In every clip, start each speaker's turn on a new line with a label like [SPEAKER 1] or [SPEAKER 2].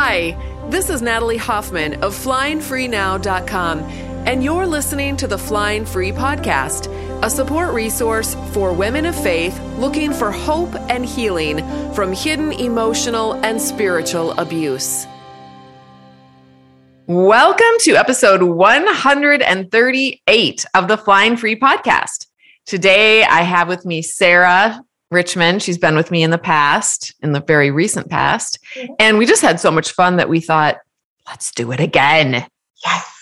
[SPEAKER 1] Hi, this is Natalie Hoffman of FlyingFreeNow.com, and you're listening to the Flying Free Podcast, a support resource for women of faith looking for hope and healing from hidden emotional and spiritual abuse.
[SPEAKER 2] Welcome to episode 138 of the Flying Free Podcast. Today I have with me Sarah Richmond. She's been with me in the past, in the very recent past. Mm-hmm. And we just had so much fun that we thought, let's do it again.
[SPEAKER 3] Yes.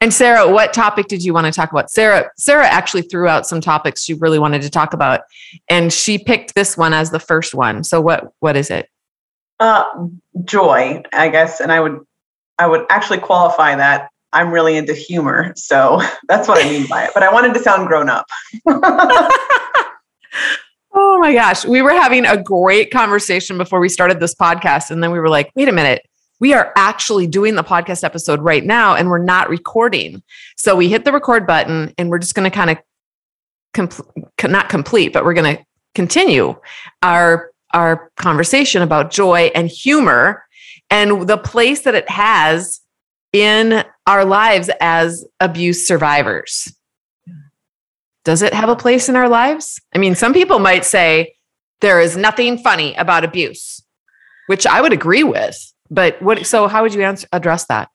[SPEAKER 2] And Sarah, what topic did you want to talk about? Sarah, Sarah actually threw out some topics she really wanted to talk about, and she picked this one as the first one. So what what is it?
[SPEAKER 3] Uh, joy, I guess, and I would I would actually qualify that I'm really into humor, so that's what I mean by it. But I wanted to sound grown up.
[SPEAKER 2] Oh my gosh. We were having a great conversation before we started this podcast. And then we were like, wait a minute. We are actually doing the podcast episode right now and we're not recording. So we hit the record button and we're just going to kind of compl- not complete, but we're going to continue our our conversation about joy and humor and the place that it has in our lives as abuse survivors does it have a place in our lives? I mean, some people might say there is nothing funny about abuse, which I would agree with. But what, so how would you answer, address that?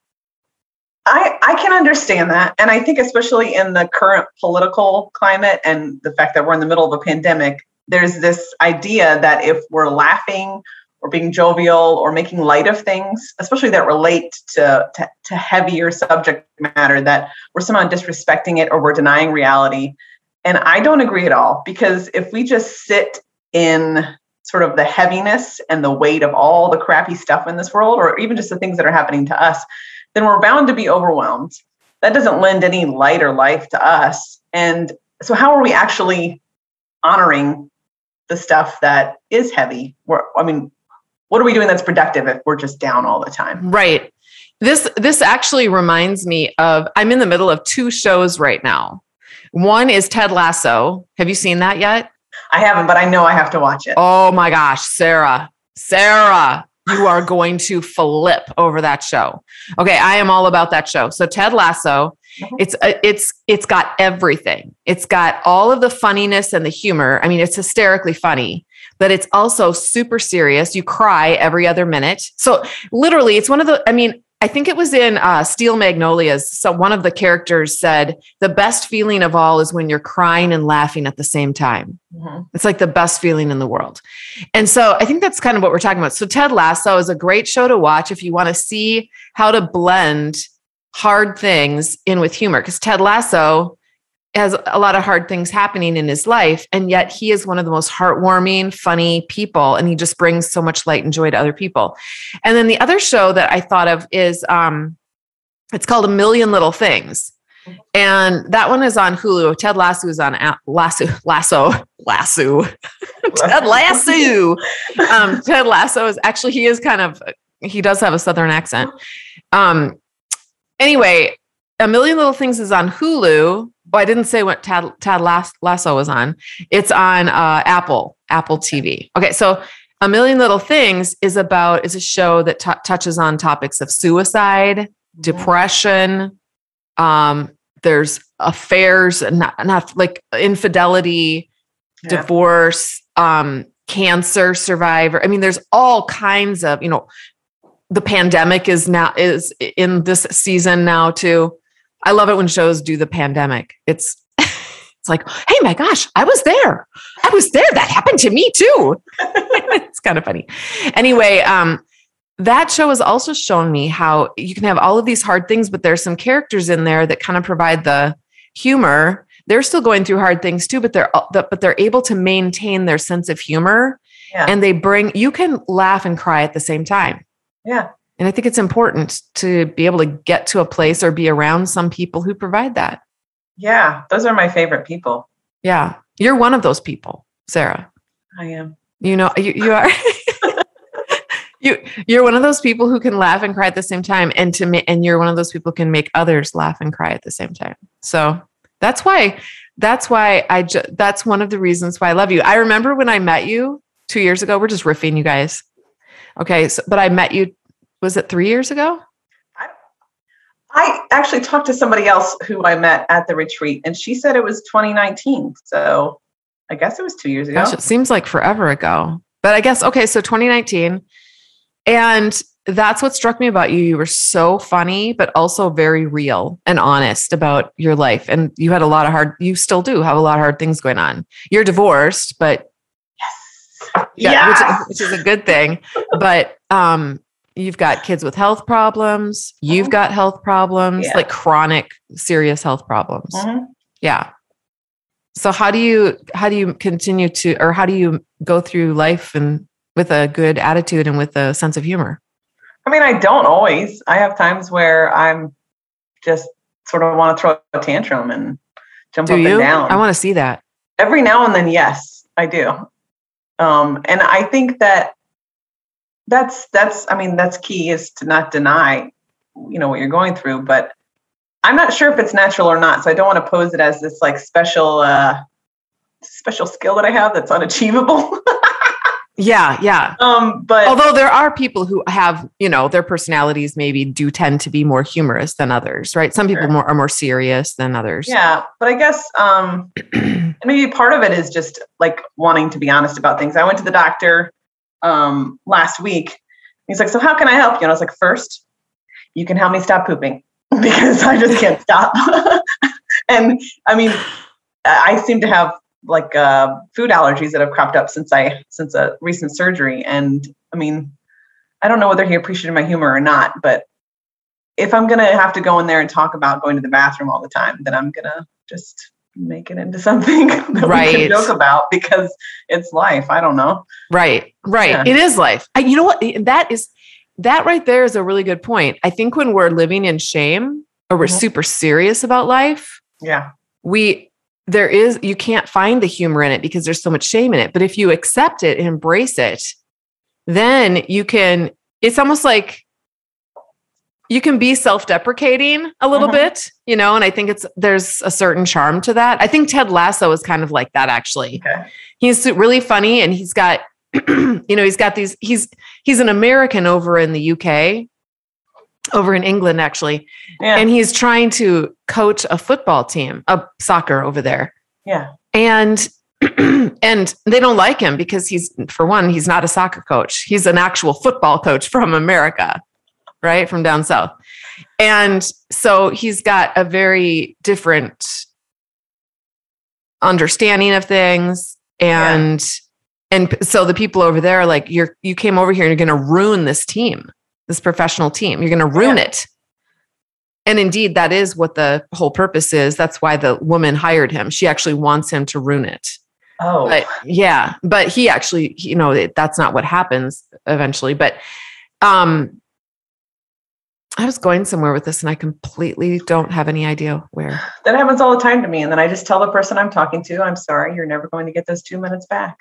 [SPEAKER 3] I, I can understand that. And I think, especially in the current political climate and the fact that we're in the middle of a pandemic, there's this idea that if we're laughing or being jovial or making light of things, especially that relate to, to, to heavier subject matter, that we're somehow disrespecting it or we're denying reality. And I don't agree at all because if we just sit in sort of the heaviness and the weight of all the crappy stuff in this world, or even just the things that are happening to us, then we're bound to be overwhelmed. That doesn't lend any light or life to us. And so, how are we actually honoring the stuff that is heavy? We're, I mean, what are we doing that's productive if we're just down all the time?
[SPEAKER 2] Right. This this actually reminds me of I'm in the middle of two shows right now. One is Ted Lasso. Have you seen that yet?
[SPEAKER 3] I haven't, but I know I have to watch it.
[SPEAKER 2] Oh my gosh, Sarah, Sarah, you are going to flip over that show. Okay, I am all about that show. So Ted Lasso, mm-hmm. it's uh, it's it's got everything. It's got all of the funniness and the humor. I mean, it's hysterically funny, but it's also super serious. You cry every other minute. So literally, it's one of the. I mean, I think it was in uh, Steel Magnolias. So one of the characters said, "The best feeling of all is when you're crying and laughing at the same time. Mm-hmm. It's like the best feeling in the world." And so I think that's kind of what we're talking about. So Ted Lasso is a great show to watch if you want to see how to blend hard things in with humor. Because Ted Lasso has a lot of hard things happening in his life and yet he is one of the most heartwarming funny people and he just brings so much light and joy to other people. And then the other show that i thought of is um it's called a million little things. And that one is on hulu. Ted lasso is on lasso lasso lasso. Ted lasso. Um ted lasso is actually he is kind of he does have a southern accent. Um anyway a million little things is on hulu Oh, I didn't say what Tad, Tad Lasso was on. It's on uh, Apple, Apple TV. Okay, so A Million Little Things is about is a show that t- touches on topics of suicide, mm-hmm. depression. Um, there's affairs, not, not like infidelity, yeah. divorce, um, cancer survivor. I mean, there's all kinds of you know. The pandemic is now is in this season now too. I love it when shows do the pandemic. It's it's like, hey my gosh, I was there. I was there. That happened to me too. it's kind of funny. Anyway, um, that show has also shown me how you can have all of these hard things, but there's some characters in there that kind of provide the humor. They're still going through hard things too, but they're but they're able to maintain their sense of humor, yeah. and they bring you can laugh and cry at the same time.
[SPEAKER 3] Yeah,
[SPEAKER 2] and I think it's important to be able to get to a place or be around some people who provide that.
[SPEAKER 3] Yeah, those are my favorite people.
[SPEAKER 2] Yeah. You're one of those people, Sarah.
[SPEAKER 3] I am.
[SPEAKER 2] You know, you, you are. you you're one of those people who can laugh and cry at the same time and to me and you're one of those people who can make others laugh and cry at the same time. So, that's why that's why I ju- that's one of the reasons why I love you. I remember when I met you 2 years ago, we're just riffing you guys. Okay, so, but I met you Was it three years ago?
[SPEAKER 3] I actually talked to somebody else who I met at the retreat, and she said it was 2019. So I guess it was two years ago.
[SPEAKER 2] Gosh, it seems like forever ago. But I guess, okay, so 2019. And that's what struck me about you. You were so funny, but also very real and honest about your life. And you had a lot of hard, you still do have a lot of hard things going on. You're divorced, but
[SPEAKER 3] yes.
[SPEAKER 2] yeah, yes. Which, which, is a good thing. but um, you've got kids with health problems. You've mm-hmm. got health problems, yeah. like chronic, serious health problems. Mm-hmm. Yeah. So how do you how do you continue to or how do you go through life and with a good attitude and with a sense of humor?
[SPEAKER 3] I mean, I don't always. I have times where I'm just sort of want to throw a tantrum and jump do up you? and down.
[SPEAKER 2] I want to see that.
[SPEAKER 3] Every now and then, yes, I do. Um, and I think that that's that's I mean that's key is to not deny, you know, what you're going through. But I'm not sure if it's natural or not, so I don't want to pose it as this like special uh, special skill that I have that's unachievable.
[SPEAKER 2] Yeah, yeah.
[SPEAKER 3] Um, but
[SPEAKER 2] although there are people who have, you know, their personalities maybe do tend to be more humorous than others, right? Some people sure. more are more serious than others.
[SPEAKER 3] Yeah, but I guess um, maybe part of it is just like wanting to be honest about things. I went to the doctor um last week. He's like, "So how can I help you?" And I was like, first, you can help me stop pooping because I just can't stop." and I mean, I seem to have like uh, food allergies that have cropped up since I since a recent surgery. And I mean, I don't know whether he appreciated my humor or not, but if I'm gonna have to go in there and talk about going to the bathroom all the time, then I'm gonna just make it into something that right. we can joke about because it's life. I don't know.
[SPEAKER 2] Right, right. Yeah. It is life. I, you know what? That is that right there is a really good point. I think when we're living in shame or we're mm-hmm. super serious about life,
[SPEAKER 3] yeah,
[SPEAKER 2] we there is you can't find the humor in it because there's so much shame in it but if you accept it and embrace it then you can it's almost like you can be self-deprecating a little uh-huh. bit you know and i think it's there's a certain charm to that i think ted lasso is kind of like that actually okay. he's really funny and he's got you know he's got these he's he's an american over in the uk over in England, actually. Yeah. And he's trying to coach a football team, a soccer over there.
[SPEAKER 3] Yeah.
[SPEAKER 2] And and they don't like him because he's for one, he's not a soccer coach. He's an actual football coach from America, right? From down south. And so he's got a very different understanding of things and yeah. and so the people over there are like you're you came over here and you're going to ruin this team this professional team. You're going to ruin yeah. it. And indeed, that is what the whole purpose is. That's why the woman hired him. She actually wants him to ruin it.
[SPEAKER 3] Oh,
[SPEAKER 2] but yeah. But he actually, you know, that's not what happens eventually. But um, I was going somewhere with this and I completely don't have any idea where.
[SPEAKER 3] That happens all the time to me. And then I just tell the person I'm talking to, I'm sorry, you're never going to get those two minutes back.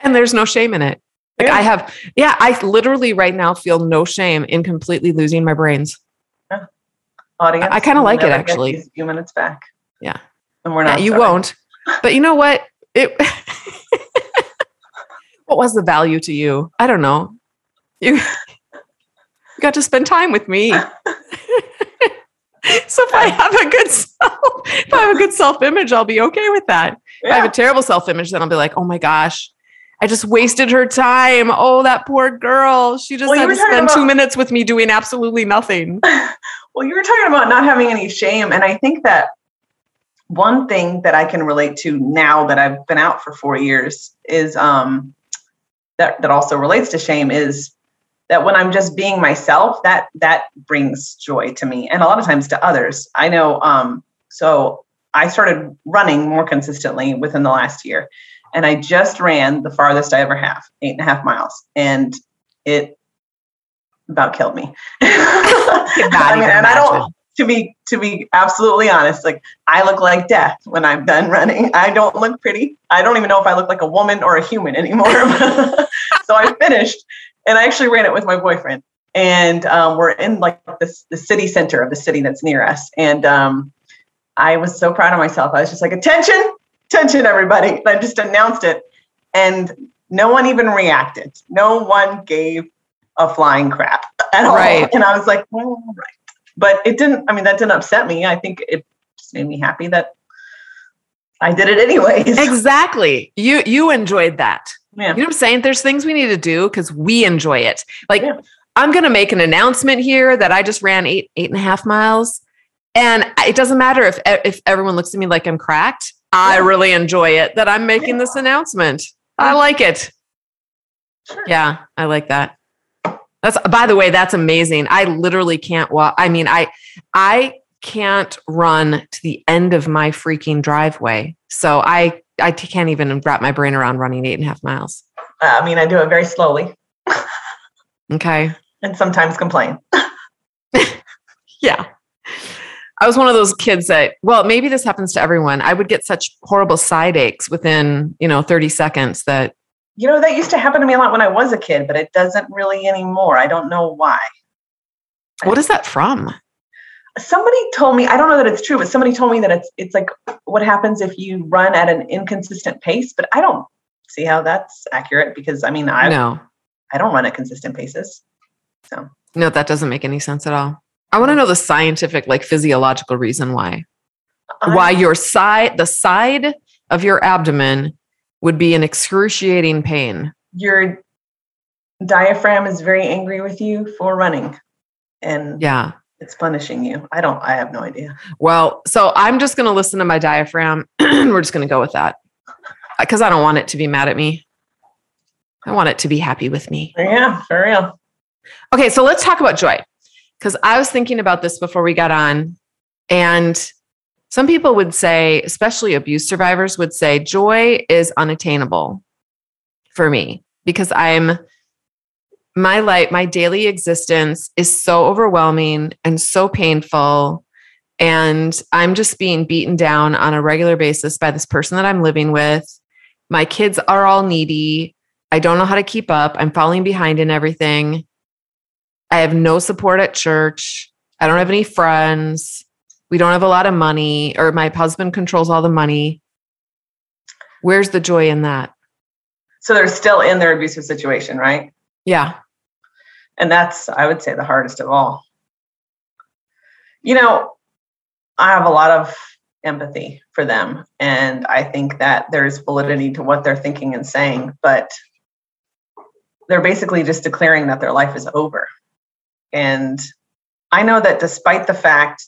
[SPEAKER 2] And there's no shame in it. Like yeah. I have, yeah, I literally right now feel no shame in completely losing my brains.
[SPEAKER 3] Yeah. Audience,
[SPEAKER 2] I, I kind of like it actually.
[SPEAKER 3] A few minutes back.
[SPEAKER 2] Yeah.
[SPEAKER 3] And we're not.
[SPEAKER 2] Yeah, you won't. But you know what? It. what was the value to you? I don't know. You got to spend time with me. so if I have a good self, if I have a good self image, I'll be okay with that. Yeah. If I have a terrible self image, then I'll be like, oh my gosh, I just wasted her time. Oh, that poor girl. She just well, had to spend about, two minutes with me doing absolutely nothing.
[SPEAKER 3] well, you were talking about not having any shame. And I think that one thing that I can relate to now that I've been out for four years is um, that, that also relates to shame is that when I'm just being myself, that that brings joy to me and a lot of times to others. I know um, so I started running more consistently within the last year and I just ran the farthest I ever have, eight and a half miles, and it about killed me. I mean, and I don't to be to be absolutely honest, like I look like death when I'm done running. I don't look pretty. I don't even know if I look like a woman or a human anymore. so I finished, and I actually ran it with my boyfriend, and um, we're in like this the city center of the city that's near us, and um, I was so proud of myself. I was just like, attention, attention, everybody. I just announced it. And no one even reacted. No one gave a flying crap. at all.
[SPEAKER 2] Right.
[SPEAKER 3] And I was like, well, right. But it didn't, I mean, that didn't upset me. I think it just made me happy that I did it anyways.
[SPEAKER 2] Exactly. You you enjoyed that.
[SPEAKER 3] Yeah.
[SPEAKER 2] You know what I'm saying? There's things we need to do because we enjoy it. Like
[SPEAKER 3] Yeah.
[SPEAKER 2] I'm gonna make an announcement here that I just ran eight eight and a half miles, and it doesn't matter if if everyone looks at me like I'm cracked. I really enjoy it that I'm making this announcement. I like it.
[SPEAKER 3] Sure.
[SPEAKER 2] Yeah, I like that. That's by the way, that's amazing. I literally can't walk. I mean, I I can't run to the end of my freaking driveway. So I I t- can't even wrap my brain around running eight and a half miles.
[SPEAKER 3] Uh, I mean, I do it very slowly
[SPEAKER 2] Okay.
[SPEAKER 3] and sometimes complain.
[SPEAKER 2] Yeah. I was one of those kids that, well, maybe this happens to everyone. I would get such horrible side aches within, you know, 30 seconds that,
[SPEAKER 3] You know, that used to happen to me a lot when I was a kid, but it doesn't really anymore. I don't know why.
[SPEAKER 2] what is that from?
[SPEAKER 3] Somebody told me, I don't know that it's true, but somebody told me that it's it's like what happens if you run at an inconsistent pace, but I don't see how that's accurate because I mean, I
[SPEAKER 2] no,
[SPEAKER 3] I don't run at consistent paces. So,
[SPEAKER 2] no, that doesn't make any sense at all. I want to know the scientific, like physiological reason why. why your side, the side of your abdomen would be in excruciating pain.
[SPEAKER 3] your diaphragm is very angry with you for running and
[SPEAKER 2] Yeah.
[SPEAKER 3] It's punishing you. I don't I have no idea.
[SPEAKER 2] Well, so I'm just going to listen to my diaphragm. We're just going to go with that because I don't want it to be mad at me. I want it to be happy with me.
[SPEAKER 3] Yeah, for real.
[SPEAKER 2] Okay, so let's talk about joy because I was thinking about this before we got on. And some people would say, especially abuse survivors, would say joy is unattainable for me because I'm my life, my daily existence is so overwhelming and so painful. And I'm just being beaten down on a regular basis by this person that I'm living with. My kids are all needy. I don't know how to keep up. I'm falling behind in everything. I have no support at church. I don't have any friends. We don't have a lot of money, or my husband controls all the money. Where's the joy in that?
[SPEAKER 3] So they're still in their abusive situation, right?
[SPEAKER 2] Yeah.
[SPEAKER 3] And that's, I would say, the hardest of all. You know, I have a lot of empathy for them. And I think that there's validity to what they're thinking and saying, but they're basically just declaring that their life is over. And I know that despite the fact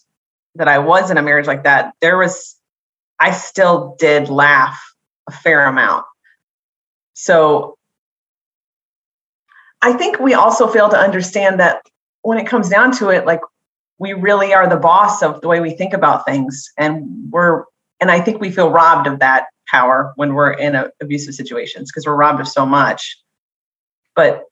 [SPEAKER 3] that I was in a marriage like that, there was, I still did laugh a fair amount. So I think we also fail to understand that when it comes down to it, like we really are the boss of the way we think about things. And we're, and I think we feel robbed of that power when we're in a, abusive situations because we're robbed of so much. But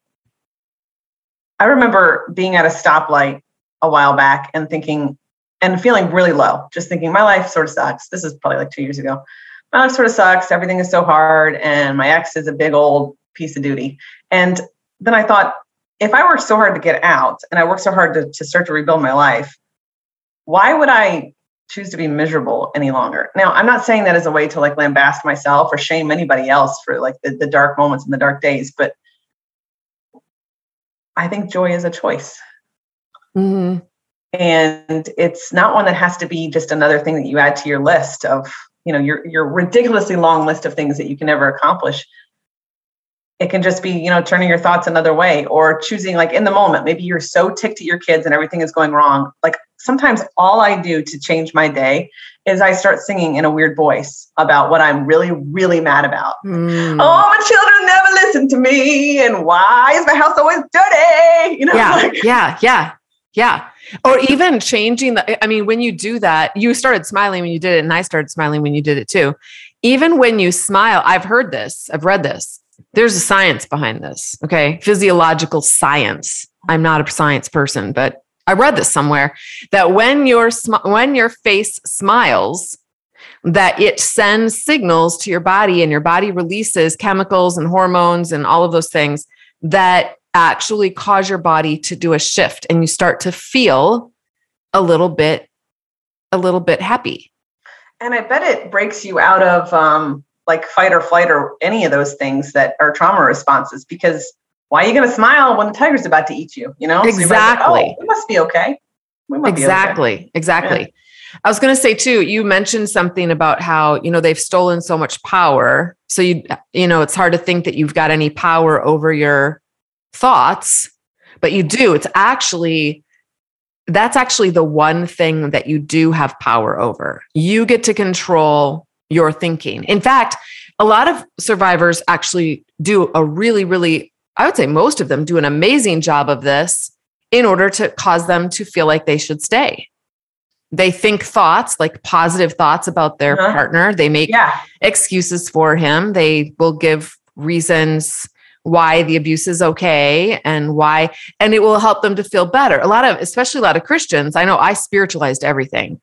[SPEAKER 3] I remember being at a stoplight a while back and thinking, and feeling really low, just thinking my life sort of sucks. This is probably like two years ago. My life sort of sucks. Everything is so hard. And my ex is a big old piece of duty. And then I thought, if I worked so hard to get out and I worked so hard to, to start to rebuild my life, why would I choose to be miserable any longer? Now, I'm not saying that as a way to like lambast myself or shame anybody else for like the, the dark moments and the dark days, but I think joy is a choice.
[SPEAKER 2] Mhm.
[SPEAKER 3] And it's not one that has to be just another thing that you add to your list of, you know, your your ridiculously long list of things that you can never accomplish it can just be you know turning your thoughts another way or choosing like in the moment maybe you're so ticked at your kids and everything is going wrong like sometimes all i do to change my day is i start singing in a weird voice about what i'm really really mad about
[SPEAKER 2] Mm.
[SPEAKER 3] oh my children never listen to me and why is my house always dirty you know
[SPEAKER 2] yeah,
[SPEAKER 3] like,
[SPEAKER 2] yeah, yeah, yeah. Or even changing the, I mean, when you do that, you started smiling when you did it, and I started smiling when you did it too. Even when you smile, I've heard this, I've read this. There's a science behind this, okay? Physiological science. I'm not a science person, but I read this somewhere that when your sm- when your face smiles, that it sends signals to your body and your body releases chemicals and hormones and all of those things that actually cause your body to do a shift and you start to feel a little bit a little bit happy
[SPEAKER 3] and i bet it breaks you out of um like fight or flight or any of those things that are trauma responses because why are you going to smile when the tiger's about to eat you? You know,
[SPEAKER 2] exactly. So like,
[SPEAKER 3] oh, we must be okay.
[SPEAKER 2] exactly. Okay. Exactly. Yeah. I was going to say too, you mentioned something about how, you know, they've stolen so much power. So you, you know, it's hard to think that you've got any power over your thoughts, but you do. It's actually, that's actually the one thing that you do have power over. You get to control your thinking. In fact, a lot of survivors actually do a really, really, I would say most of them do an amazing job of this in order to cause them to feel like they should stay they think thoughts like positive thoughts about their uh-huh. partner they make yeah. excuses for him they will give reasons why the abuse is okay and why and it will help them to feel better a lot of especially a lot of christians i know i spiritualized everything.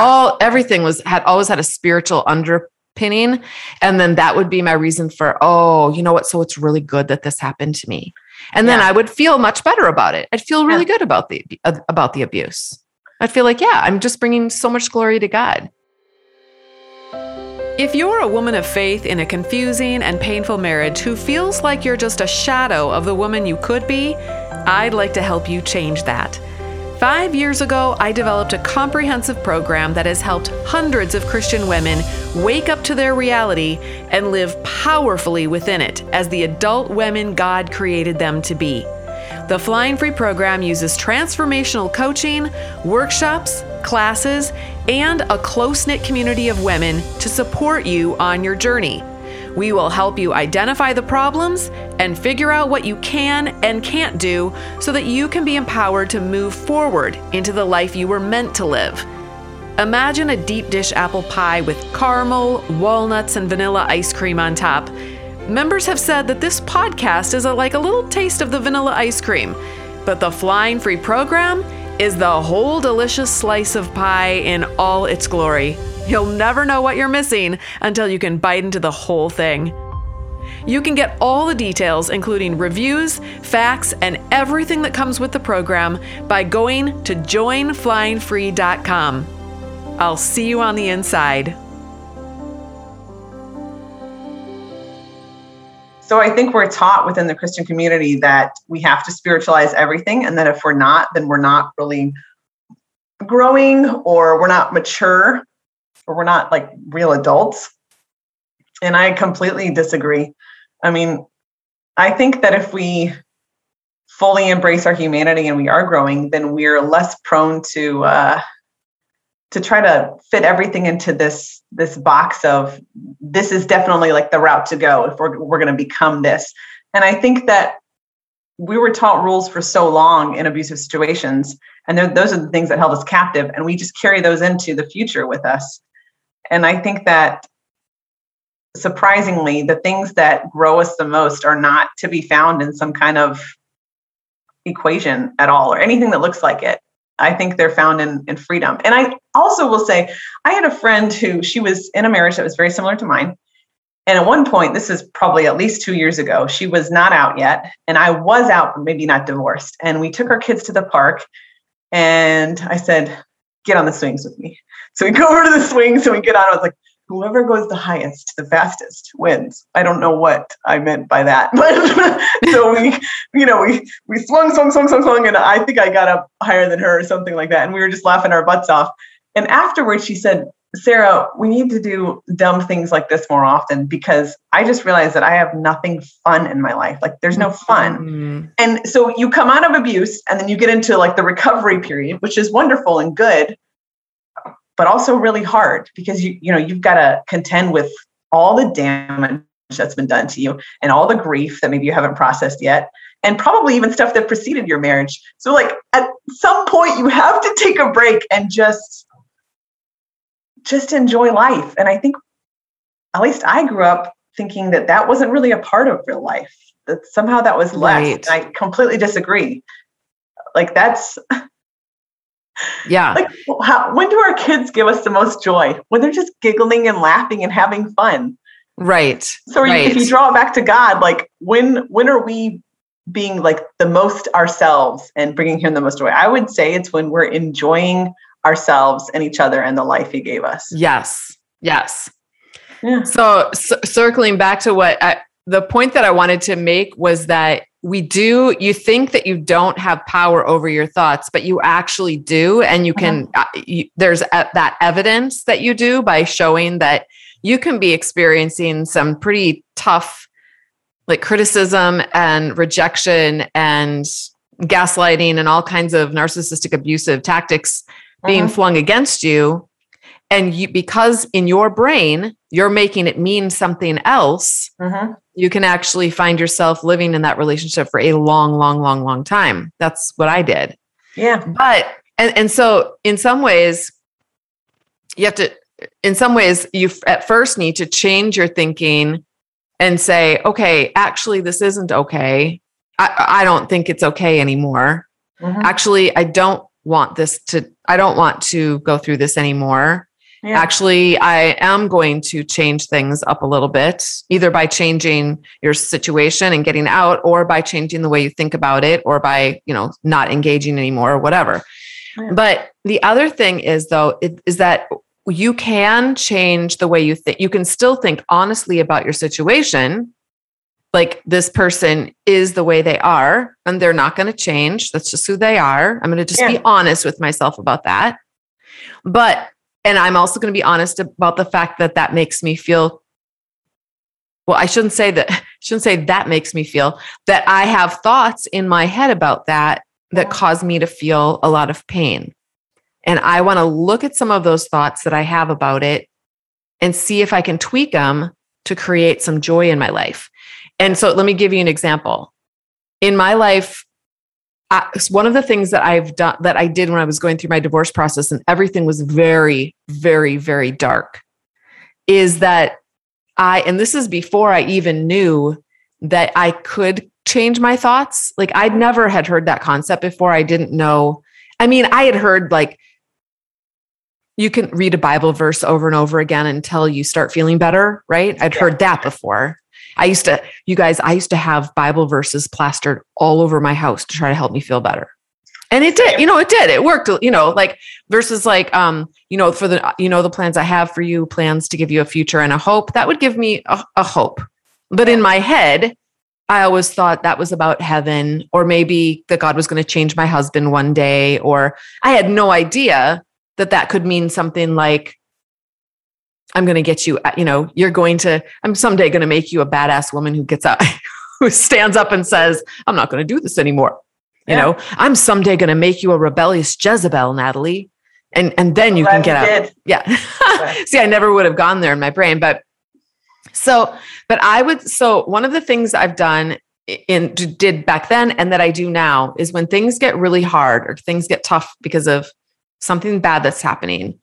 [SPEAKER 2] All everything was had always had a spiritual underpinning. And then that would be my reason for oh you know what? So it's really good that this happened to me. And then i would feel much better about it. I'd feel really good about the about the abuse. I'd feel like, yeah, I'm just bringing so much glory to God.
[SPEAKER 1] If you're a woman of faith in a confusing and painful marriage who feels like you're just a shadow of the woman you could be, I'd like to help you change that. Five years ago, I developed a comprehensive program that has helped hundreds of Christian women wake up to their reality and live powerfully within it as the adult women God created them to be. The Flying Free program uses transformational coaching, workshops, classes, and a close knit community of women to support you on your journey. We will help you identify the problems and figure out what you can and can't do so that you can be empowered to move forward into the life you were meant to live. Imagine a deep dish apple pie with caramel, walnuts, and vanilla ice cream on top Members have said that this podcast is a, like a little taste of the vanilla ice cream, but the Flying Free program is the whole delicious slice of pie in all its glory. You'll never know what you're missing until you can bite into the whole thing. You can get all the details, including reviews, facts, and everything that comes with the program, by going to joinflyingfree.com. I'll see you on the inside.
[SPEAKER 3] So I think we're taught within the Christian community that we have to spiritualize everything, and that if we're not, then we're not really growing or we're not mature or we're not like real adults. And I completely disagree. I mean, I think that if we fully embrace our humanity and we are growing, then we're less prone to uh, to try to fit everything into this this box of this is definitely like the route to go if we're, we're going to become this and i think that we were taught rules for so long in abusive situations and those are the things that held us captive and we just carry those into the future with us and i think that surprisingly the things that grow us the most are not to be found in some kind of equation at all or anything that looks like it I think they're found in, in freedom. And I also will say, I had a friend who she was in a marriage that was very similar to mine. And at one point, this is probably at least two years ago, she was not out yet. And I was out, but maybe not divorced. And we took our kids to the park. And I said, get on the swings with me. So we go over to the swings and we get on. I was like, whoever goes the highest, the fastest wins. I don't know what I meant by that. But so we, you know, we we swung, swung, swung, swung, swung, and I think I got up higher than her or something like that. And we were just laughing our butts off. And afterwards she said, Sarah, we need to do dumb things like this more often because I just realized that I have nothing fun in my life. Like there's no fun. Mm-hmm. And so you come out of abuse and then you get into like the recovery period, which is wonderful and good but also really hard because you you know you've got to contend with all the damage that's been done to you and all the grief that maybe you haven't processed yet and probably even stuff that preceded your marriage. So like at some point you have to take a break and just just enjoy life. And i think at least i grew up thinking that that wasn't really a part of real life that somehow that was less right. i completely disagree. Like that's
[SPEAKER 2] Yeah.
[SPEAKER 3] Like, how, when do our kids give us the most joy? When they're just giggling and laughing and having fun.
[SPEAKER 2] Right.
[SPEAKER 3] So
[SPEAKER 2] right.
[SPEAKER 3] if you draw it back to God, like when when are we being like the most ourselves and bringing him the most joy? I would say it's when we're enjoying ourselves and each other and the life he gave us.
[SPEAKER 2] Yes. Yes. Yeah. So, circling back to what I, the point that I wanted to make was that we do you think that you don't have power over your thoughts but you actually do and you can uh-huh. uh, you, there's a, that evidence that you do by showing that you can be experiencing some pretty tough like criticism and rejection and gaslighting and all kinds of narcissistic abusive tactics being uh-huh. flung against you and you because in your brain you're making it mean something else uh-huh you can actually find yourself living in that relationship for a long, long, long, long time. That's what I did.
[SPEAKER 3] Yeah.
[SPEAKER 2] But, and, and so in some ways, you have to, in some ways, you at first need to change your thinking and say, okay, actually, this isn't okay. I, I don't think it's okay anymore. Mm-hmm. Actually, I don't want this to, I don't want to go through this anymore. Yeah. Actually, I am going to change things up a little bit, either by changing your situation and getting out, or by changing the way you think about it, or by, you know, not engaging anymore or whatever. Yeah. But the other thing is, though, it, is that you can change the way you think. You can still think honestly about your situation. Like this person is the way they are, and they're not going to change. That's just who they are. I'm going to just yeah. be honest with myself about that. But and I'm also going to be honest about the fact that that makes me feel well, I shouldn't say that, shouldn't say that makes me feel that I have thoughts in my head about that that cause me to feel a lot of pain. And I want to look at some of those thoughts that I have about it and see if I can tweak them to create some joy in my life. And so let me give you an example. In my life, I, one of the things that I've done that I did when I was going through my divorce process and everything was very, very, very dark is that I, and this is before I even knew that I could change my thoughts. Like I'd never had heard that concept before. I didn't know. I mean, I had heard like you can read a Bible verse over and over again until you start feeling better, right? I'd heard that before. I used to, you guys, I used to have Bible verses plastered all over my house to try to help me feel better. And it did, you know, it did. It worked, you know, like verses like, um, you know, for the, you know, the plans I have for you, plans to give you a future and a hope. That would give me a, a hope. But in my head, I always thought that was about heaven, or maybe that God was going to change my husband one day, or I had no idea that that could mean something like I'm going to get you, uh, you know, you're going to, I'm someday going to make you a badass woman who gets up, who stands up and says, I'm not going to do this anymore. You yeah. know, I'm someday going to make you a rebellious Jezebel, Natalie. And, and then you can get out. Yeah. See, I never would have gone there in my brain, but so, but I would, so one of the things I've done in did back then and that I do now is when things get really hard or things get tough because of something bad that's happening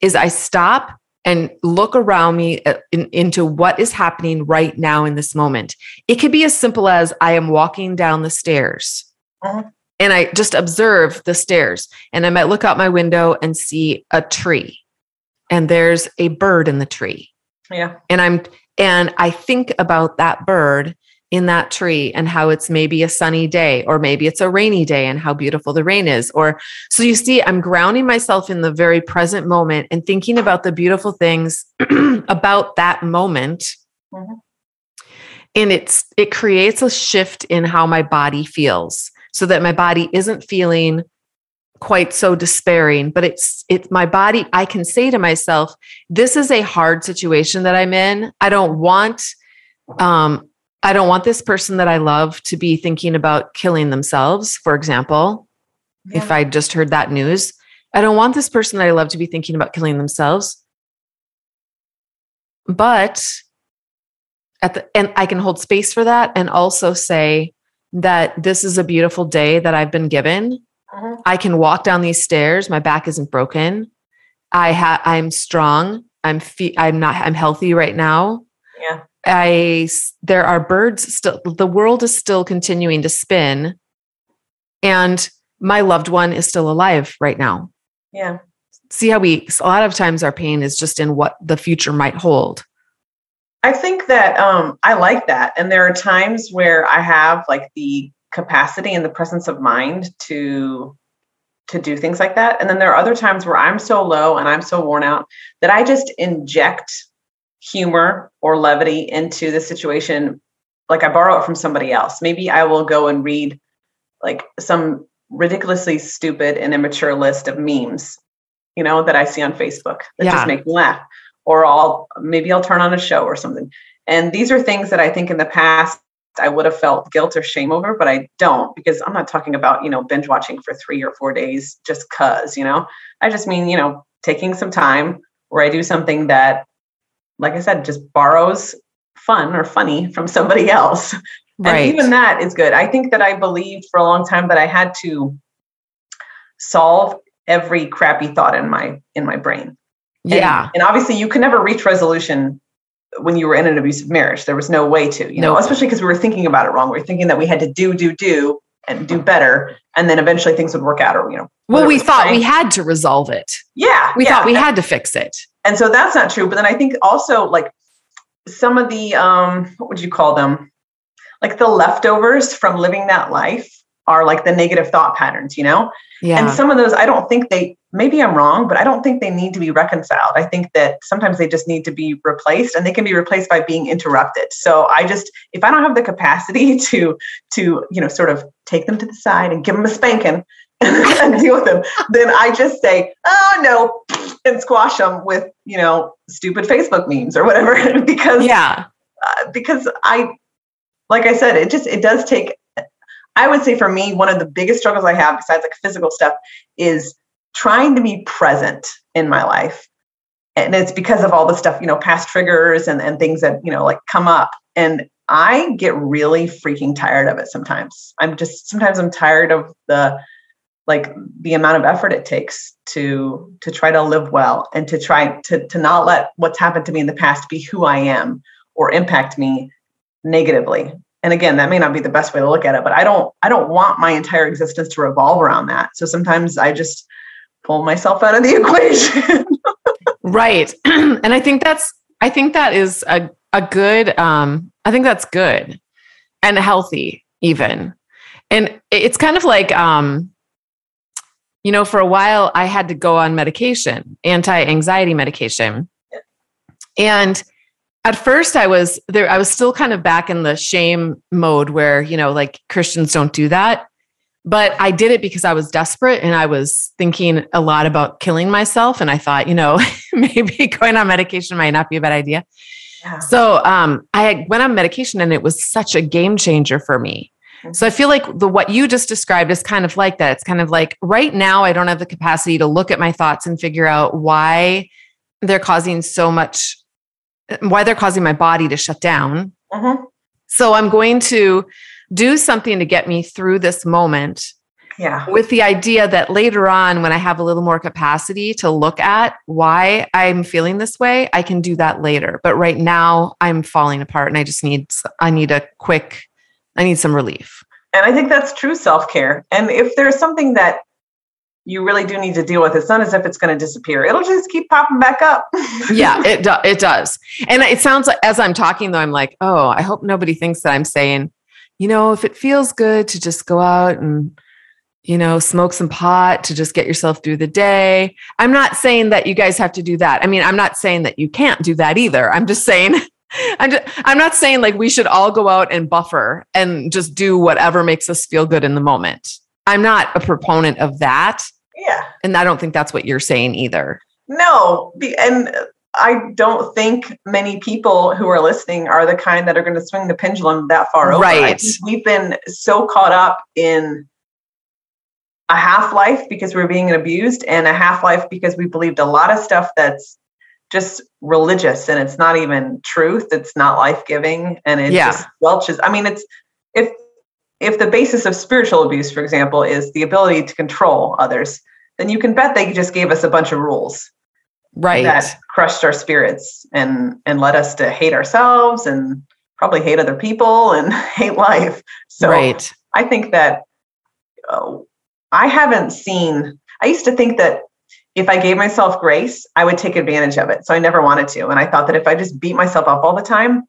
[SPEAKER 2] is I stop and look around me uh, in, into what is happening right now in this moment. It could be as simple as I am walking down the stairs uh-huh. and I just observe the stairs and I might look out my window and see a tree and there's a bird in the tree.
[SPEAKER 3] Yeah.
[SPEAKER 2] And I'm, and I think about that bird in that tree and how it's maybe a sunny day or maybe it's a rainy day and how beautiful the rain is or so you see i'm grounding myself in the very present moment and thinking about the beautiful things about that moment mm-hmm. and it's it creates a shift in how my body feels so that my body isn't feeling quite so despairing but it's it's my body i can say to myself this is a hard situation that i'm in i don't want um I don't want this person that I love to be thinking about killing themselves, for example. Yeah. If I just heard that news, I don't want this person that I love to be thinking about killing themselves. But at the and I can hold space for that and also say that this is a beautiful day that I've been given. Uh-huh. I can walk down these stairs. My back isn't broken. I have I'm strong. I'm fe- I'm not I'm healthy right now.
[SPEAKER 3] Yeah.
[SPEAKER 2] I there are birds still the world is still continuing to spin and my loved one is still alive right now.
[SPEAKER 3] Yeah.
[SPEAKER 2] See how we a lot of times our pain is just in what the future might hold.
[SPEAKER 3] I think that um I like that and there are times where I have like the capacity and the presence of mind to to do things like that and then there are other times where I'm so low and I'm so worn out that I just inject humor or levity into the situation like I borrow it from somebody else. Maybe I will go and read like some ridiculously stupid and immature list of memes, you know, that I see on Facebook that
[SPEAKER 2] Yeah.
[SPEAKER 3] just make me laugh. Or I'll maybe I'll turn on a show or something. And these are things that I think in the past I would have felt guilt or shame over, but I don't because I'm not talking about, you know, binge watching for three or four days just cuz, you know. I just mean, you know, taking some time where I do something that, like I said, just borrows fun or funny from somebody else.
[SPEAKER 2] Right.
[SPEAKER 3] And even that is good. I think that I believed for a long time that I had to solve every crappy thought in my in my brain.
[SPEAKER 2] Yeah.
[SPEAKER 3] And, obviously you can never reach resolution when you were in an abusive marriage. There was no way to, you know, especially because we were thinking about it wrong. We were thinking that we had to do, do, do and do better. And then eventually things would work out or, you know.
[SPEAKER 2] Well, we thought
[SPEAKER 3] praying-
[SPEAKER 2] we had to resolve it.
[SPEAKER 3] Yeah.
[SPEAKER 2] We
[SPEAKER 3] yeah.
[SPEAKER 2] thought we had to fix it.
[SPEAKER 3] And so that's not true but then i think also like some of the um what would you call them? Like the leftovers from living that life are like the negative thought patterns you know?
[SPEAKER 2] Yeah.
[SPEAKER 3] and some of those i don't think they maybe i'm wrong but i don't think they need to be reconciled. I think that sometimes they just need to be replaced and they can be replaced by being interrupted. So i just if i don't have the capacity to to you know sort of take them to the side and give them a spanking and deal with them then i just say oh no and squash them with you know stupid facebook memes or whatever because
[SPEAKER 2] yeah.
[SPEAKER 3] uh, because I, like I said, it just it does take. I would say for me, one of the biggest struggles I have, besides like physical stuff, is trying to be present in my life, and it's because of all the stuff you know, past triggers and and things that you know like come up, and I get really freaking tired of it sometimes. I'm just sometimes I'm tired of the like the amount of effort it takes to to try to live well and to try to to not let what's happened to me in the past be who I am or impact me negatively and again that may not be the best way to look at it but i don't i don't want my entire existence to revolve around that so sometimes i just pull myself out of the equation
[SPEAKER 2] Right. and I think that's I think that is a, a good um I think that's good and healthy even. And it's kind of like um you know for a while I had to go on medication, anti-anxiety medication. And at first I was there I was still kind of back in the shame mode where, you know, like Christians don't do that. But I did it because I was desperate and I was thinking a lot about killing myself. And I thought, you know, maybe going on medication might not be a bad idea.
[SPEAKER 3] yeah.
[SPEAKER 2] So um, I went on medication and it was such a game changer for me. So I feel like the what you just described is kind of like that. It's kind of like right now I don't have the capacity to look at my thoughts and figure out why they're causing so much why they're causing my body to shut down.
[SPEAKER 3] Mhm.
[SPEAKER 2] So I'm going to do something to get me through this moment
[SPEAKER 3] yeah
[SPEAKER 2] with the idea that later on, when I have a little more capacity to look at why I'm feeling this way, I can do that later. But right now, I'm falling apart, and I just need I need a quick, I need some relief.
[SPEAKER 3] and i think that's true self-care and if there's something that you really do need to deal with it's not as if it's going to disappear it'll just keep popping back up
[SPEAKER 2] Yeah, it do, it does, and it sounds like as I'm talking though, I'm like, oh, I hope nobody thinks that I'm saying, you know, if it feels good to just go out and you know, smoke some pot to just get yourself through the day. I'm not saying that you guys have to do that. I mean, I'm not saying that you can't do that either. I'm just saying, I'm, just, I'm not saying like we should all go out and buffer and just do whatever makes us feel good in the moment. I'm not a proponent of that.
[SPEAKER 3] yeah
[SPEAKER 2] And I don't think that's what you're saying either.
[SPEAKER 3] No, and I don't think many people who are listening are the kind that are going to swing the pendulum that far over.
[SPEAKER 2] Right.
[SPEAKER 3] we've been so caught up in a half life because we're being abused and a half life because we believed a lot of stuff that's just religious and it's not even truth it's not life-giving and it
[SPEAKER 2] Yeah.
[SPEAKER 3] just welches i mean it's if if the basis of spiritual abuse for example is the ability to control others then you can bet they just gave us a bunch of rules
[SPEAKER 2] Right.
[SPEAKER 3] that crushed our spirits and and led us to hate ourselves and probably hate other people and hate life so
[SPEAKER 2] right.
[SPEAKER 3] i think that uh, i haven't seen i used to think that if i gave myself grace i would take advantage of it so i never wanted to and i thought that if i just beat myself up all the time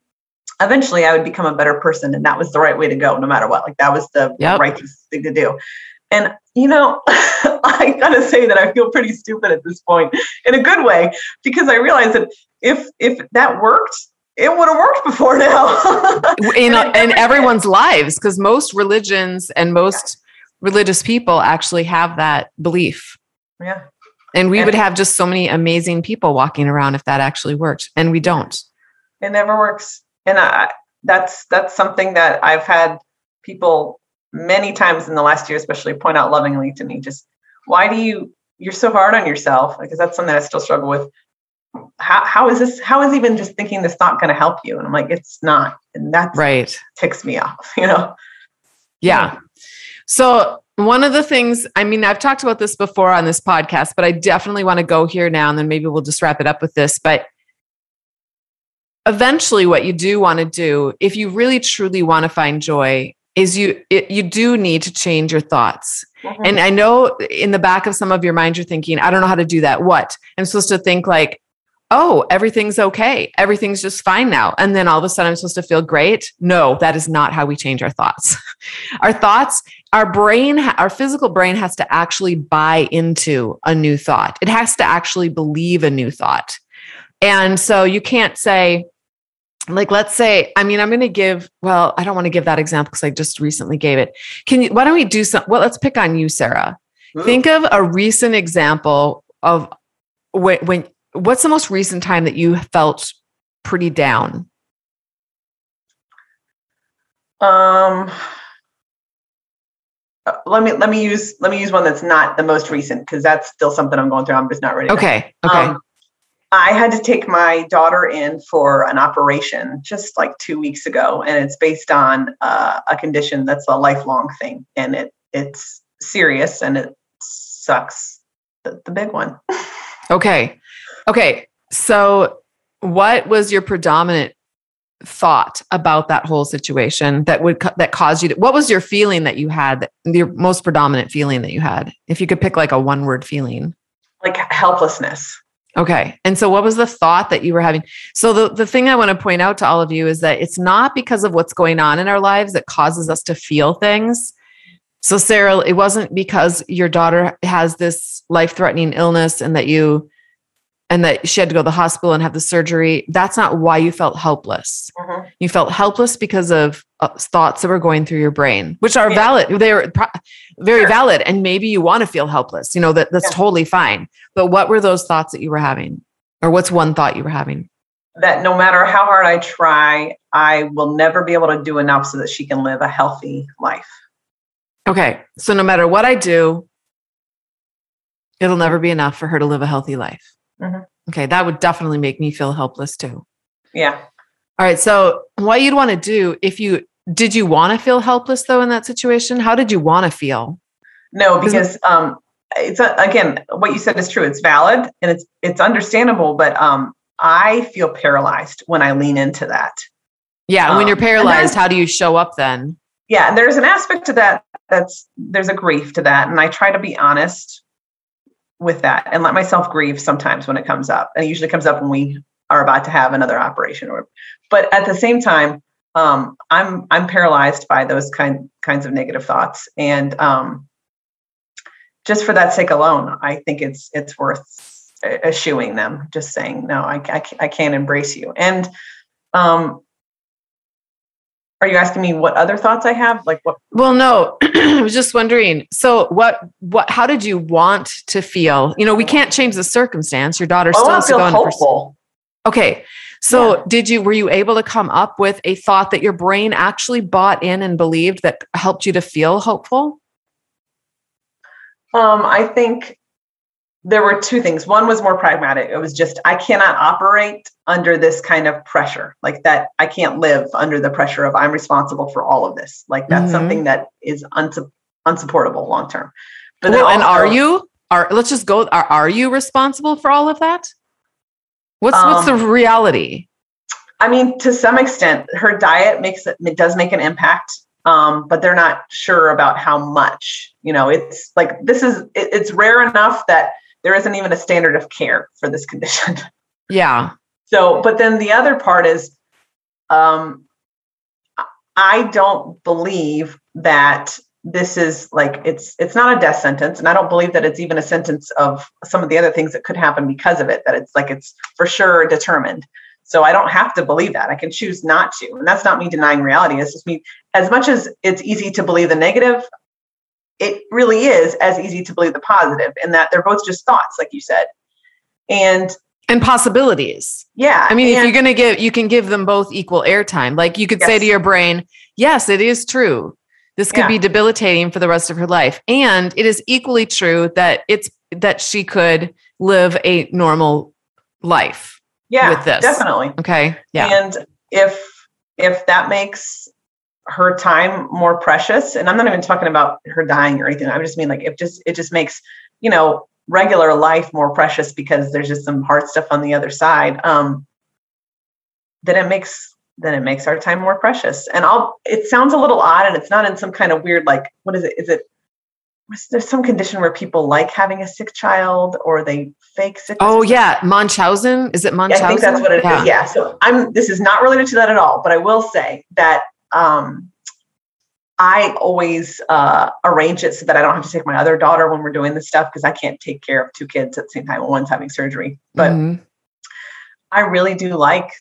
[SPEAKER 3] eventually i would become a better person and that was the right way to go no matter what like that was the
[SPEAKER 2] Yep.
[SPEAKER 3] right thing to do and you know i gotta say that i feel pretty stupid at this point in a good way because i realized that if if that worked it would have worked before now.
[SPEAKER 2] in, in everyone's lives, because most religions and most religious people actually have that belief.
[SPEAKER 3] Yeah.
[SPEAKER 2] And we and would have just so many amazing people walking around if that actually worked. And we don't.
[SPEAKER 3] It never works. And I, that's that's something that I've had people many times in the last year, especially point out lovingly to me, just why do you you're so hard on yourself? Because that's something I still struggle with. How how is this how is even just thinking this not going to help you? And I'm like, it's not. And that
[SPEAKER 2] right
[SPEAKER 3] ticks me off, you know?
[SPEAKER 2] Yeah. So one of the things, I mean, I've talked about this before on this podcast, but I definitely want to go here now and then maybe we'll just wrap it up with this. But eventually what you do want to do, if you really truly want to find joy, is you it, you do need to change your thoughts. Mm-hmm. And I know in the back of some of your mind you're thinking, I don't know how to do that. What? I'm supposed to think like, oh, everything's okay. Everything's just fine now. And then all of a sudden I'm supposed to feel great. No, that is not how we change our thoughts. our thoughts, our brain, our physical brain has to actually buy into a new thought. It has to actually believe a new thought. And so you can't say, like let's say i mean i'm going to give well i don't want to give that example because i just recently gave it can you why don't we do some well let's pick on you sarah Ooh. think of a recent example of when, when what's the most recent time that you felt pretty down?
[SPEAKER 3] Um, let me let me use let me use one that's not the most recent because that's still something I'm going through. I'm just not ready.
[SPEAKER 2] Okay. Okay. Um,
[SPEAKER 3] I had to take my daughter in for an operation just like two weeks ago, and it's based on uh, a condition that's a lifelong thing, and it it's serious and it sucks. The, the big one.
[SPEAKER 2] okay. Okay. So, what was your predominant thought about that whole situation that would that caused you to what was your feeling that you had your most predominant feeling that you had? If you could pick like a one word feeling.
[SPEAKER 3] Like helplessness.
[SPEAKER 2] Okay. And so what was the thought that you were having? So the, the thing i want to point out to all of you is that it's not because of what's going on in our lives that causes us to feel things. So sarah it wasn't because your daughter has this life threatening illness and that you and that she had to go to the hospital and have the surgery. That's not why you felt helpless. Mm-hmm. You felt helpless because of uh, thoughts that were going through your brain, which are yeah. valid. They're pro- very sure. valid. And maybe you want to feel helpless. You know, that that's yeah. totally fine. But what were those thoughts that you were having? Or what's one thought you were having?
[SPEAKER 3] That no matter how hard I try, I will never be able to do enough so that she can live a healthy life.
[SPEAKER 2] Okay. So no matter what I do, it'll never be enough for her to live a healthy life. Mm-hmm. Okay, that would definitely make me feel helpless too.
[SPEAKER 3] Yeah.
[SPEAKER 2] All right. So, what you'd want to do if you did you want to feel helpless though in that situation? How did you want to feel?
[SPEAKER 3] No, because um, it's a, again what you said is true. It's valid and it's it's understandable, but um, I feel paralyzed when I lean into that.
[SPEAKER 2] Yeah, um, when you're paralyzed, how do you show up then?
[SPEAKER 3] Yeah, there's an aspect to that that's there's a grief to that, and I try to be honest with that and let myself grieve sometimes when it comes up. And it usually comes up when we are about to have another operation or but at the same time, um, I'm I'm paralyzed by those kind kinds of negative thoughts. And um, just for that sake alone, I think it's it's worth eschewing them, just saying, no, I, I, I can't embrace you. And um, are you asking me what other thoughts I have? Like what?
[SPEAKER 2] Well, no, I was just wondering. So what, what, how did you want to feel? You know, we can't change the circumstance. Your daughter still has to go hopeful. Okay. So yeah. did you, were you able to come up with a thought that your brain actually bought in and believed that helped you to feel hopeful?
[SPEAKER 3] Um, I think there were two things. One was more pragmatic. It was just, I cannot operate under this kind of pressure, like that. I can't live under the pressure of I'm responsible for all of this. Like that's mm-hmm. something that is unsu- unsupportable long term.
[SPEAKER 2] But well, also, and are you? Are let's just go. Are are you responsible for all of that? What's um, what's the um, reality?
[SPEAKER 3] I mean, to some extent, her diet makes it, it does make an impact um, but they're not sure about how much. You know, it's like this is it, it's rare enough that there isn't even a standard of care for this condition.
[SPEAKER 2] Yeah.
[SPEAKER 3] So, but then the other part is, um, I don't believe that this is like it's it's not a death sentence, and I don't believe that it's even a sentence of some of the other things that could happen because of it. That it's like it's for sure determined. So I don't have to believe that. I can choose not to. And that's not me denying reality. It's just me, as much as it's easy to believe the negative, it really is as easy to believe the positive in that they're both just thoughts, like you said. And
[SPEAKER 2] and possibilities.
[SPEAKER 3] Yeah.
[SPEAKER 2] I mean, if you're going to give, you can give them both equal airtime. Like you could yes. say to your brain, yes, it is true. This could yeah. be debilitating for the rest of her life. And it is equally true that it's that she could live a normal life.
[SPEAKER 3] Yeah.
[SPEAKER 2] With this.
[SPEAKER 3] Definitely.
[SPEAKER 2] Okay. Yeah.
[SPEAKER 3] And if if that makes her time more precious, and I'm not even talking about her dying or anything. I just mean like if just it just makes, you know, regular life more precious because there's just some hard stuff on the other side. Um, then it makes then it makes our time more precious. And I'll it sounds a little odd and it's not in some kind of weird like what is it? Is it was there some condition where people like having a sick child or they fake sick?
[SPEAKER 2] Oh yeah, Munchausen. Is it Munchausen?
[SPEAKER 3] Yeah, I think that's what it yeah. is. yeah. So I'm. This is not related to that at all, but I will say that um, I always uh, arrange it so that I don't have to take my other daughter when we're doing this stuff because I can't take care of two kids at the same time. One's having surgery, but mm-hmm. I really do like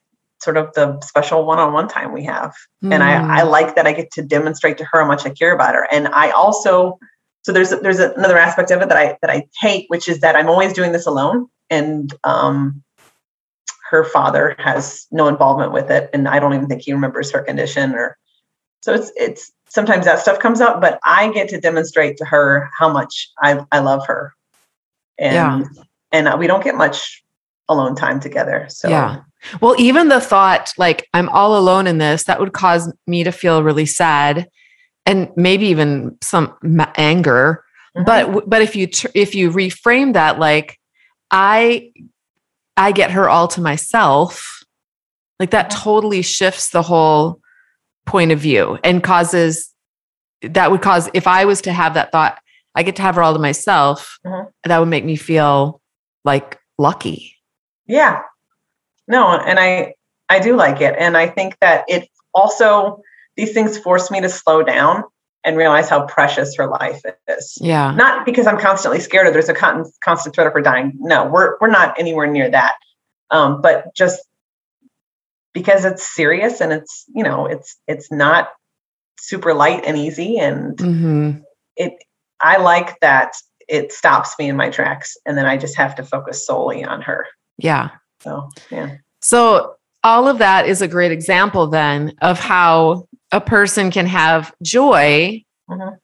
[SPEAKER 3] sort of the special one-on-one time we have, mm-hmm. and I, I mm. like that I get to demonstrate to her how much I care about her, and I also so there's there's another aspect of it that I that I hate, which is that I'm always doing this alone, and um, her father has no involvement with it, and I don't even think he remembers her condition or so it's it's sometimes that stuff comes up, but I get to demonstrate to her how much I, I love her. And yeah. and we don't get much alone time together. So
[SPEAKER 2] yeah. Well, even the thought like I'm all alone in this, that would cause me to feel really sad and maybe even some anger. Mm-hmm. But but if you tr- if you reframe that like I I get her all to myself, like that mm-hmm. totally shifts the whole point of view and causes that would cause if I was to have that thought, I get to have her all to myself, mm-hmm. that would make me feel like lucky.
[SPEAKER 3] Yeah. No, and I I do like it. And I think that it also these things force me to slow down and realize how precious her life is.
[SPEAKER 2] Yeah.
[SPEAKER 3] Not because I'm constantly scared or there's a con- constant threat of her dying. No, we're we're not anywhere near that. Um, but just because it's serious and it's you know it's it's not super light and easy and mm-hmm. it i like that it stops me in my tracks and then i just have to focus solely on her
[SPEAKER 2] yeah
[SPEAKER 3] so yeah
[SPEAKER 2] so all of that is a great example then of how a person can have joy mm-hmm.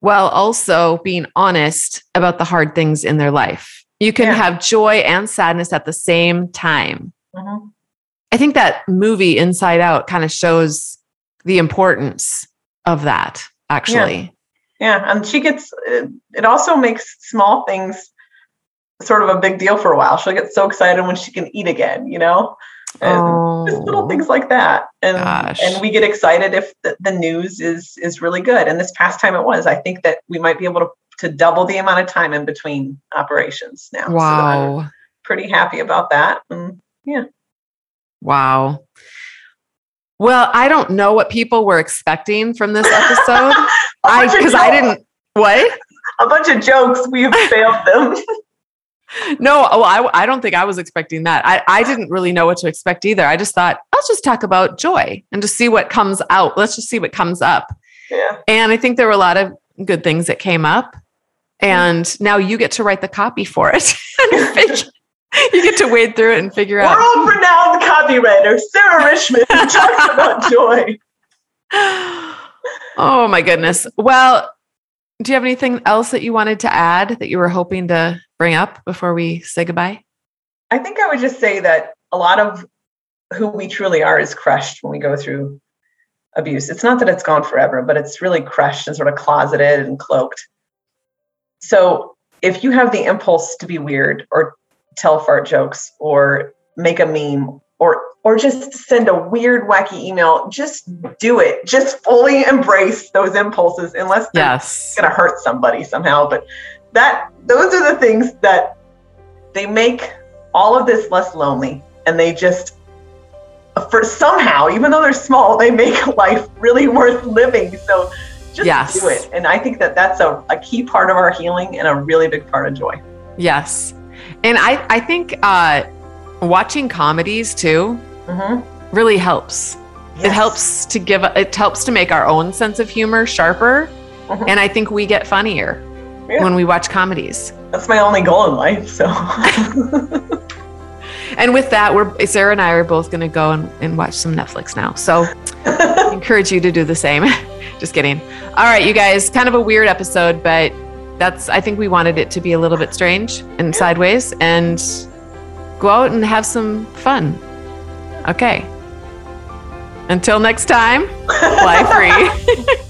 [SPEAKER 2] while also being honest about the hard things in their life you can yeah. have joy and sadness at the same time mm-hmm. I think that movie Inside Out kind of shows the importance of that actually.
[SPEAKER 3] Yeah. yeah. And she gets, it also makes small things sort of a big deal for a while. She'll get so excited when she can eat again, you know? Oh, just little things like that. And, gosh. and we get excited if the, the news is, is really good. And this past time it was, I think that we might be able to, to double the amount of time in between operations now.
[SPEAKER 2] Wow. So
[SPEAKER 3] pretty happy about that. And yeah.
[SPEAKER 2] Wow. Well, I don't know what people were expecting from this episode. I because I didn't what?
[SPEAKER 3] A bunch of jokes. We've failed them.
[SPEAKER 2] no, oh, I, I don't think I was expecting that. I, I didn't really know what to expect either. I just thought, let's just talk about joy and just see what comes out. Let's just see what comes up.
[SPEAKER 3] Yeah.
[SPEAKER 2] And I think there were a lot of good things that came up. And now you get to write the copy for it you get to wade through it and figure
[SPEAKER 3] World
[SPEAKER 2] out.
[SPEAKER 3] World renowned copywriter Sarah Richmond talks about joy.
[SPEAKER 2] Oh my goodness. Well, do you have anything else that you wanted to add that you were hoping to bring up before we say goodbye?
[SPEAKER 3] I think I would just say that a lot of who we truly are is crushed when we go through abuse. It's not that it's gone forever, but it's really crushed and sort of closeted and cloaked. So if you have the impulse to be weird or tell fart jokes or make a meme or or just send a weird wacky email just do it just fully embrace those impulses unless they're
[SPEAKER 2] yes.
[SPEAKER 3] going to hurt somebody somehow but that those are the things that they make all of this less lonely and they just for somehow even though they're small they make life really worth living so just yes. do it and i think that that's a, a key part of our healing and a really big part of joy
[SPEAKER 2] yes and I, I think uh, watching comedies too
[SPEAKER 3] Mm-hmm.
[SPEAKER 2] really helps. It helps to give it helps to make our own sense of humor sharper.
[SPEAKER 3] Mhm.
[SPEAKER 2] And I think we get funnier
[SPEAKER 3] Yeah.
[SPEAKER 2] when we watch comedies.
[SPEAKER 3] That's my only goal in life. So
[SPEAKER 2] And with that, we're Sarah and I are both gonna go and, and watch some Netflix now. So encourage you to do the same. Just kidding. All right, you guys, kind of a weird episode, but that's I think we wanted it to be a little bit strange and sideways and go out and have some fun. Okay. Until next time, fly free.